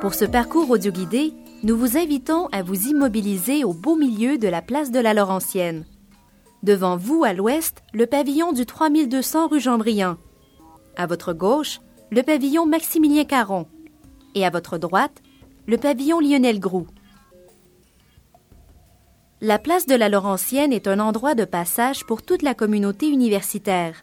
Pour ce parcours audio-guidé, nous vous invitons à vous immobiliser au beau milieu de la place de la Laurentienne. Devant vous, à l'ouest, le pavillon du 3200 rue Jean-Briand. À votre gauche, le pavillon Maximilien Caron. Et à votre droite, le pavillon Lionel Groux. La place de la Laurentienne est un endroit de passage pour toute la communauté universitaire.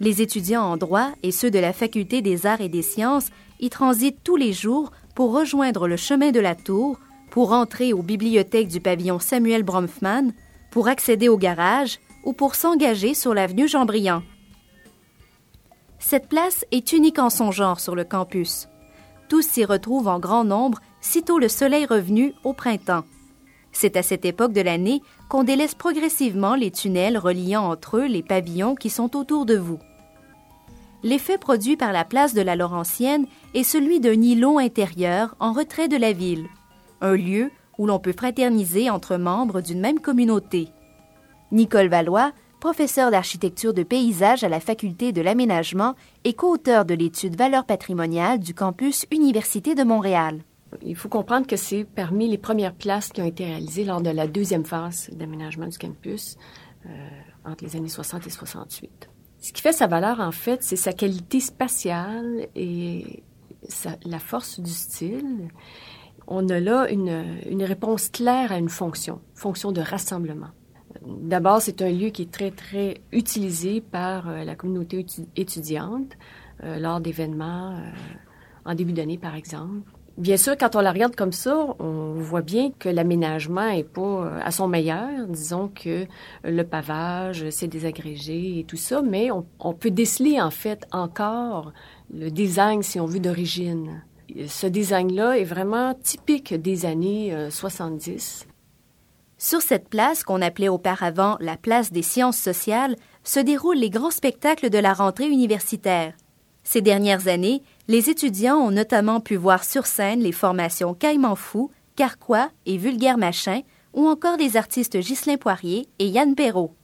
Les étudiants en droit et ceux de la Faculté des arts et des sciences y transitent tous les jours pour rejoindre le chemin de la Tour, pour entrer aux bibliothèques du pavillon Samuel Bromfman, pour accéder au garage ou pour s'engager sur l'avenue Jean-Briand. Cette place est unique en son genre sur le campus. Tous s'y retrouvent en grand nombre sitôt le soleil revenu au printemps. C'est à cette époque de l'année qu'on délaisse progressivement les tunnels reliant entre eux les pavillons qui sont autour de vous. L'effet produit par la place de la Laurentienne est celui d'un îlot intérieur en retrait de la ville, un lieu où l'on peut fraterniser entre membres d'une même communauté. Nicole Valois, professeur d'architecture de paysage à la faculté de l'aménagement et co-auteur de l'étude Valeurs patrimoniales du campus Université de Montréal. Il faut comprendre que c'est parmi les premières places qui ont été réalisées lors de la deuxième phase d'aménagement du campus euh, entre les années 60 et 68. Ce qui fait sa valeur, en fait, c'est sa qualité spatiale et la force du style. On a là une, réponse claire à une fonction, fonction de rassemblement. D'abord, c'est un lieu qui est très, très utilisé par euh, la communauté étudiante euh, lors d'événements euh, en début d'année, par exemple. Bien sûr, quand on la regarde comme ça, on voit bien que l'aménagement est pas euh, à son meilleur. Disons que le pavage, c'est désagrégé et tout ça, mais on, peut déceler en fait encore le design, si on veut, d'origine. Ce design-là est vraiment typique des années 70. Euh, Sur cette place qu'on appelait auparavant la place des sciences sociales se déroulent les grands spectacles de la rentrée universitaire. Ces dernières années, les étudiants ont notamment pu voir sur scène les formations Caïman Fou, Carquois et Vulgaire Machin, ou encore les artistes Ghislain Poirier et Yann Perrault.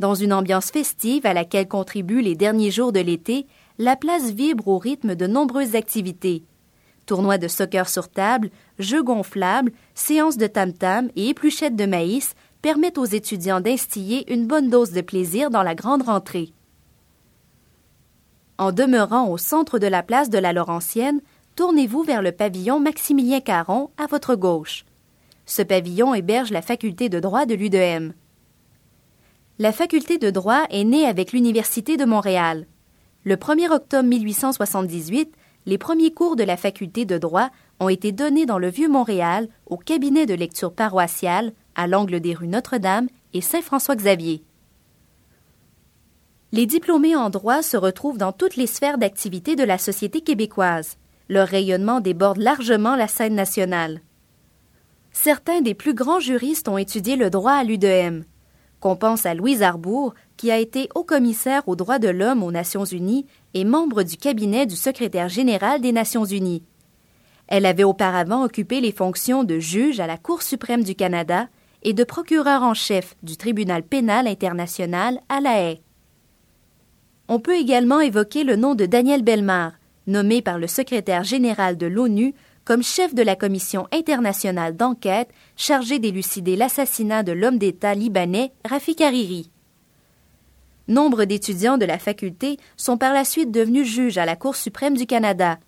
Dans une ambiance festive à laquelle contribuent les derniers jours de l'été, la place vibre au rythme de nombreuses activités. Tournois de soccer sur table, jeux gonflables, séances de tam-tam et épluchettes de maïs permettent aux étudiants d'instiller une bonne dose de plaisir dans la grande rentrée. En demeurant au centre de la place de la Laurentienne, tournez-vous vers le pavillon Maximilien Caron à votre gauche. Ce pavillon héberge la faculté de droit de l'UDM. La faculté de droit est née avec l'Université de Montréal. Le 1er octobre 1878, les premiers cours de la faculté de droit ont été donnés dans le Vieux Montréal au cabinet de lecture paroissiale à l'angle des rues Notre-Dame et Saint-François-Xavier. Les diplômés en droit se retrouvent dans toutes les sphères d'activité de la société québécoise. Leur rayonnement déborde largement la scène nationale. Certains des plus grands juristes ont étudié le droit à l'UDM. Qu'on pense à Louise Arbour, qui a été haut-commissaire aux droits de l'homme aux Nations unies et membre du cabinet du secrétaire général des Nations unies. Elle avait auparavant occupé les fonctions de juge à la Cour suprême du Canada et de procureur en chef du tribunal pénal international à La Haye. On peut également évoquer le nom de Daniel Belmar, nommé par le secrétaire général de l'ONU comme chef de la commission internationale d'enquête chargée d'élucider l'assassinat de l'homme d'État libanais Rafik Hariri. Nombre d'étudiants de la faculté sont par la suite devenus juges à la Cour suprême du Canada.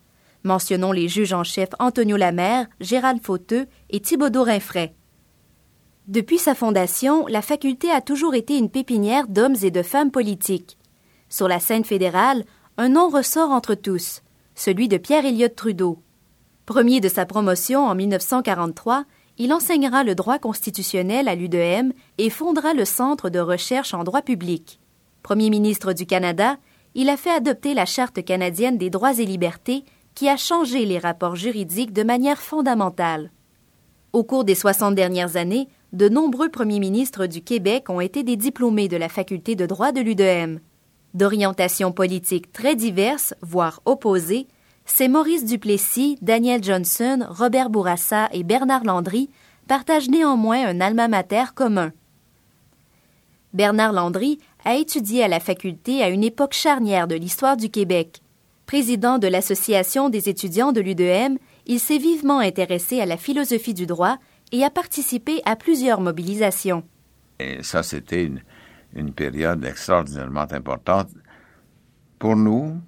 Mentionnons les juges en chef Antonio Lamère, Gérald Fauteux et Thibaudot Rinfray. Depuis sa fondation, la faculté a toujours été une pépinière d'hommes et de femmes politiques. Sur la scène fédérale, un nom ressort entre tous, celui de Pierre Elliott Trudeau. Premier de sa promotion en 1943, il enseignera le droit constitutionnel à l'UDM et fondera le Centre de recherche en droit public. Premier ministre du Canada, il a fait adopter la Charte canadienne des droits et libertés qui a changé les rapports juridiques de manière fondamentale. Au cours des 60 dernières années, de nombreux premiers ministres du Québec ont été des diplômés de la faculté de droit de l'UDM. D'orientation politique très diverses, voire opposées, c'est Maurice Duplessis, Daniel Johnson, Robert Bourassa et Bernard Landry partagent néanmoins un alma mater commun. Bernard Landry a étudié à la faculté à une époque charnière de l'histoire du Québec. Président de l'Association des étudiants de l'UDM, il s'est vivement intéressé à la philosophie du droit et a participé à plusieurs mobilisations. Et ça, c'était une, une période extraordinairement importante pour nous,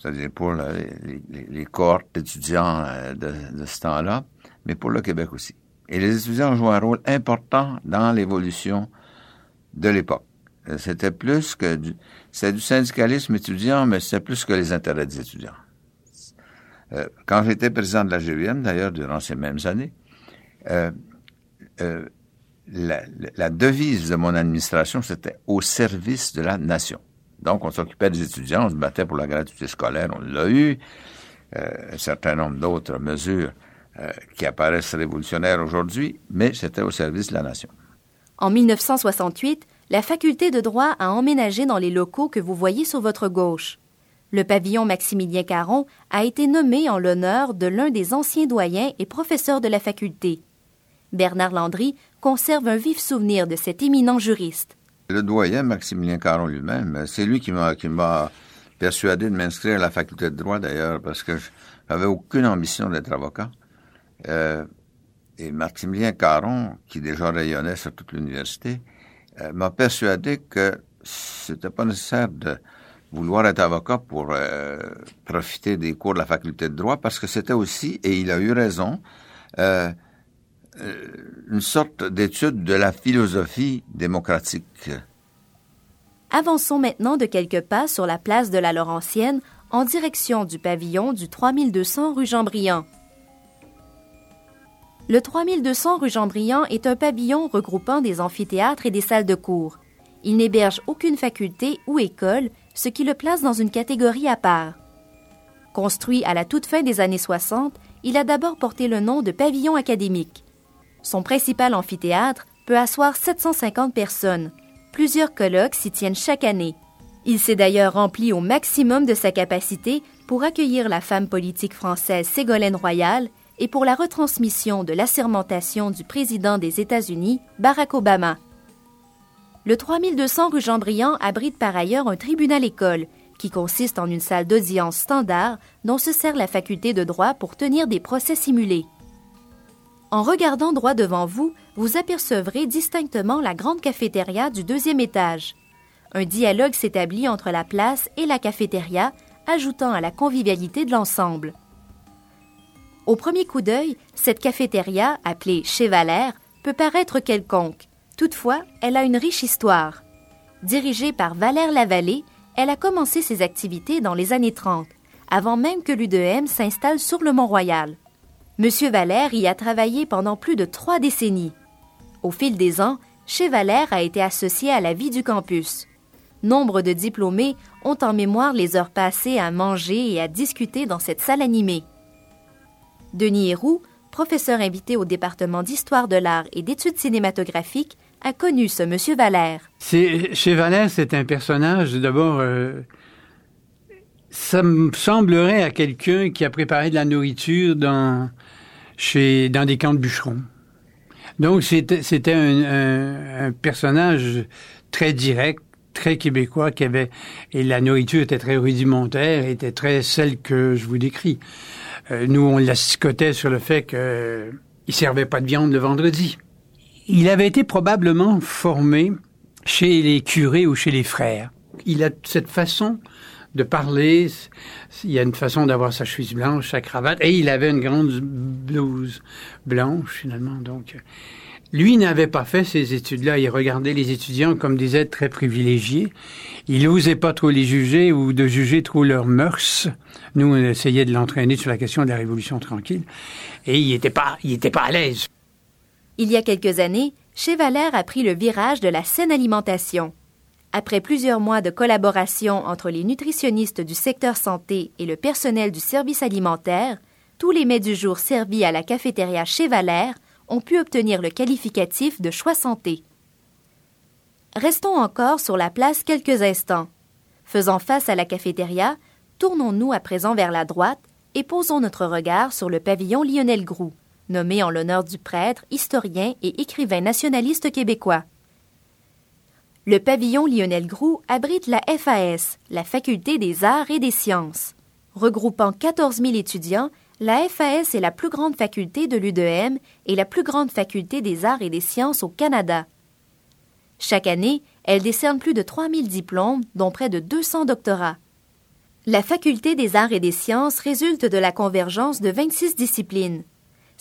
c'est-à-dire pour les, cohortes d'étudiants euh, de, ce temps-là, mais pour le Québec aussi. Et les étudiants jouent un rôle important dans l'évolution de l'époque. Euh, c'était plus que du, du syndicalisme étudiant, mais c'est plus que les intérêts des étudiants. Euh, quand j'étais président de la GUM, d'ailleurs, durant ces mêmes années, la, devise de mon administration, c'était au service de la nation. Donc, on s'occupait des étudiants, on se battait pour la gratuité scolaire, on l'a eu. Euh, un certain nombre d'autres mesures euh, qui apparaissent révolutionnaires aujourd'hui, mais c'était au service de la nation. En 1968, la faculté de droit a emménagé dans les locaux que vous voyez sur votre gauche. Le pavillon Maximilien Caron a été nommé en l'honneur de l'un des anciens doyens et professeurs de la faculté. Bernard Landry conserve un vif souvenir de cet éminent juriste. Le doyen Maximilien Caron lui-même, c'est lui qui m'a persuadé de m'inscrire à la faculté de droit d'ailleurs parce que je n'avais aucune ambition d'être avocat. Euh, et Maximilien Caron, qui déjà rayonnait sur toute l'université, euh, m'a persuadé que c'était pas nécessaire de vouloir être avocat pour euh, profiter des cours de la faculté de droit parce que c'était aussi, et il a eu raison, une sorte d'étude de la philosophie démocratique. Avançons maintenant de quelques pas sur la place de la Laurentienne en direction du pavillon du 3200 rue Jean-Briand. Le 3200 rue Jean-Briand est un pavillon regroupant des amphithéâtres et des salles de cours. Il n'héberge aucune faculté ou école, ce qui le place dans une catégorie à part. Construit à la toute fin des années 60, il a d'abord porté le nom de pavillon académique. Son principal amphithéâtre peut asseoir 750 personnes. Plusieurs colloques s'y tiennent chaque année. Il s'est d'ailleurs rempli au maximum de sa capacité pour accueillir la femme politique française Ségolène Royal et pour la retransmission de l'assermentation du président des États-Unis, Barack Obama. Le 3200 rue Jean-Briand abrite par ailleurs un tribunal-école, qui consiste en une salle d'audience standard dont se sert la faculté de droit pour tenir des procès simulés. En regardant droit devant vous, vous apercevrez distinctement la grande cafétéria du deuxième étage. Un dialogue s'établit entre la place et la cafétéria, ajoutant à la convivialité de l'ensemble. Au premier coup d'œil, cette cafétéria, appelée Chez Valère, peut paraître quelconque. Toutefois, elle a une riche histoire. Dirigée par Valère Lavallée, elle a commencé ses activités dans les années 30, avant même que l'UDM s'installe sur le Mont-Royal. Monsieur Valère y a travaillé pendant plus de trois décennies. Au fil des ans, chez Valère a été associé à la vie du campus. Nombre de diplômés ont en mémoire les heures passées à manger et à discuter dans cette salle animée. Denis Héroux, professeur invité au département d'histoire de l'art et d'études cinématographiques, a connu ce monsieur Valère. Chez Valère, c'est un personnage d'abord euh, ça me semblerait à quelqu'un qui a préparé de la nourriture dans, chez, dans des camps de bûcherons. Donc, c'était un, un, un, personnage très direct, très québécois, qui avait, et la nourriture était très rudimentaire, était très celle que je vous décris. Euh, nous, on l'asticotait sur le fait qu'il euh, servait pas de viande le vendredi. Il avait été probablement formé chez les curés ou chez les frères. Il a cette façon de parler. Il y a une façon d'avoir sa chemise blanche, sa cravate, et il avait une grande blouse blanche finalement. Donc, lui n'avait pas fait ces études-là. Il regardait les étudiants comme des êtres très privilégiés. Il n'osait pas trop les juger ou de juger trop leurs mœurs. Nous, on essayait de l'entraîner sur la question de la Révolution tranquille, et il n'était pas, il était pas à l'aise. Il y a quelques années, chez Valère a pris le virage de la saine alimentation. Après plusieurs mois de collaboration entre les nutritionnistes du secteur santé et le personnel du service alimentaire, tous les mets du jour servis à la cafétéria chez Valère ont pu obtenir le qualificatif de choix santé. Restons encore sur la place quelques instants. Faisant face à la cafétéria, tournons-nous à présent vers la droite et posons notre regard sur le pavillon Lionel Groux, nommé en l'honneur du prêtre, historien et écrivain nationaliste québécois. Le pavillon Lionel Groux abrite la FAS, la Faculté des arts et des sciences. Regroupant 14 000 étudiants, La FAS est la plus grande faculté de l'UDM et la plus grande faculté des arts et des sciences au Canada. Chaque année, elle décerne plus de 3000 diplômes, dont près de 200 doctorats. La faculté des arts et des sciences résulte de la convergence de 26 disciplines.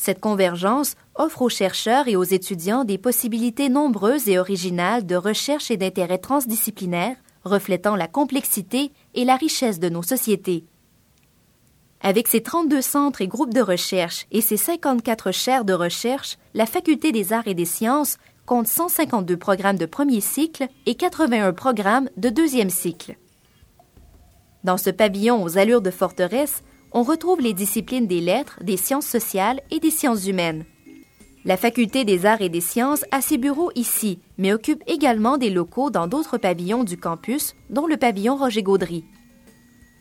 Cette convergence offre aux chercheurs et aux étudiants des possibilités nombreuses et originales de recherche et d'intérêt transdisciplinaire, reflétant la complexité et la richesse de nos sociétés. Avec ses 32 centres et groupes de recherche et ses 54 chaires de recherche, la Faculté des arts et des sciences compte 152 programmes de premier cycle et 81 programmes de deuxième cycle. Dans ce pavillon aux allures de forteresse, on retrouve les disciplines des lettres, des sciences sociales et des sciences humaines. La Faculté des arts et des sciences a ses bureaux ici, mais occupe également des locaux dans d'autres pavillons du campus, dont le pavillon Roger Gaudry.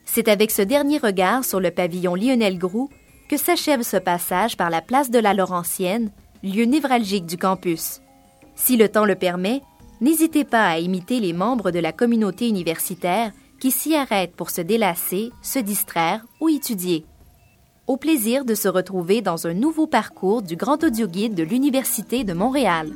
C'est avec ce dernier regard sur le pavillon Lionel Groux que s'achève ce passage par la place de la Laurentienne, lieu névralgique du campus. Si le temps le permet, n'hésitez pas à imiter les membres de la communauté universitaire qui s'y arrêtent pour se délasser, se distraire ou étudier. Au plaisir de se retrouver dans un nouveau parcours du Grand Audio Guide de l'Université de Montréal.